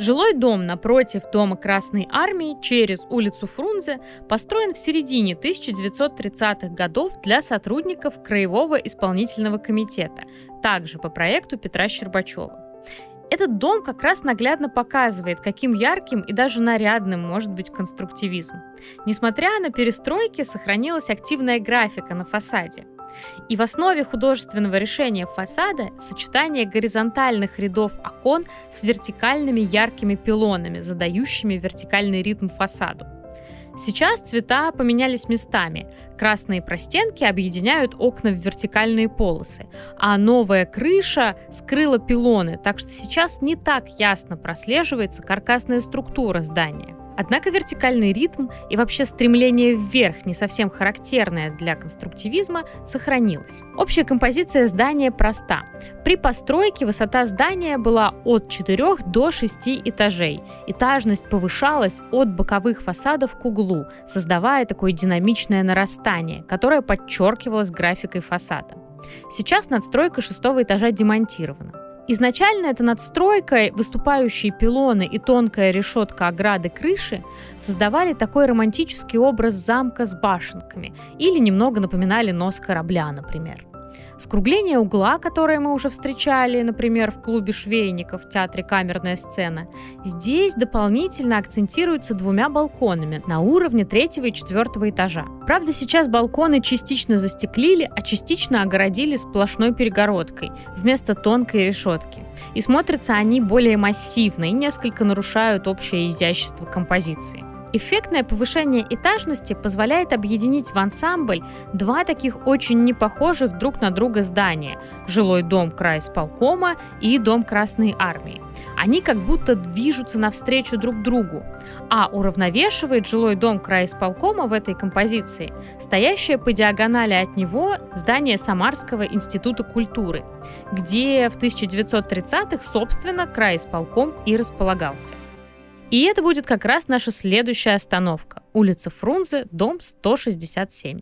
Жилой дом напротив Дома Красной Армии через улицу Фрунзе построен в середине 1930-х годов для сотрудников Краевого исполнительного комитета, также по проекту Петра Щербачева. Этот дом как раз наглядно показывает, каким ярким и даже нарядным может быть конструктивизм. Несмотря на перестройки, сохранилась активная графика на фасаде. И в основе художественного решения фасада сочетание горизонтальных рядов окон с вертикальными яркими пилонами, задающими вертикальный ритм фасаду. Сейчас цвета поменялись местами. Красные простенки объединяют окна в вертикальные полосы, а новая крыша скрыла пилоны, так что сейчас не так ясно прослеживается каркасная структура здания. Однако вертикальный ритм и вообще стремление вверх, не совсем характерное для конструктивизма, сохранилось. Общая композиция здания проста. При постройке высота здания была от 4 до 6 этажей. Этажность повышалась от боковых фасадов к углу, создавая такое динамичное нарастание, которое подчеркивалось графикой фасада. Сейчас надстройка шестого этажа демонтирована. Изначально эта надстройка, выступающие пилоны и тонкая решетка ограды крыши создавали такой романтический образ замка с башенками или немного напоминали нос корабля, например. Скругление угла, которое мы уже встречали, например, в клубе швейников в театре «Камерная сцена», здесь дополнительно акцентируется двумя балконами на уровне третьего и четвертого этажа. Правда, сейчас балконы частично застеклили, а частично огородили сплошной перегородкой вместо тонкой решетки. И смотрятся они более массивно и несколько нарушают общее изящество композиции. Эффектное повышение этажности позволяет объединить в ансамбль два таких очень непохожих друг на друга здания – жилой дом крайисполкома и дом Красной Армии. Они как будто движутся навстречу друг другу, а уравновешивает жилой дом крайисполкома в этой композиции стоящее по диагонали от него здание Самарского института культуры, где в 1930-х, собственно, крайисполком и располагался. И это будет как раз наша следующая остановка. Улица Фрунзе, дом 167.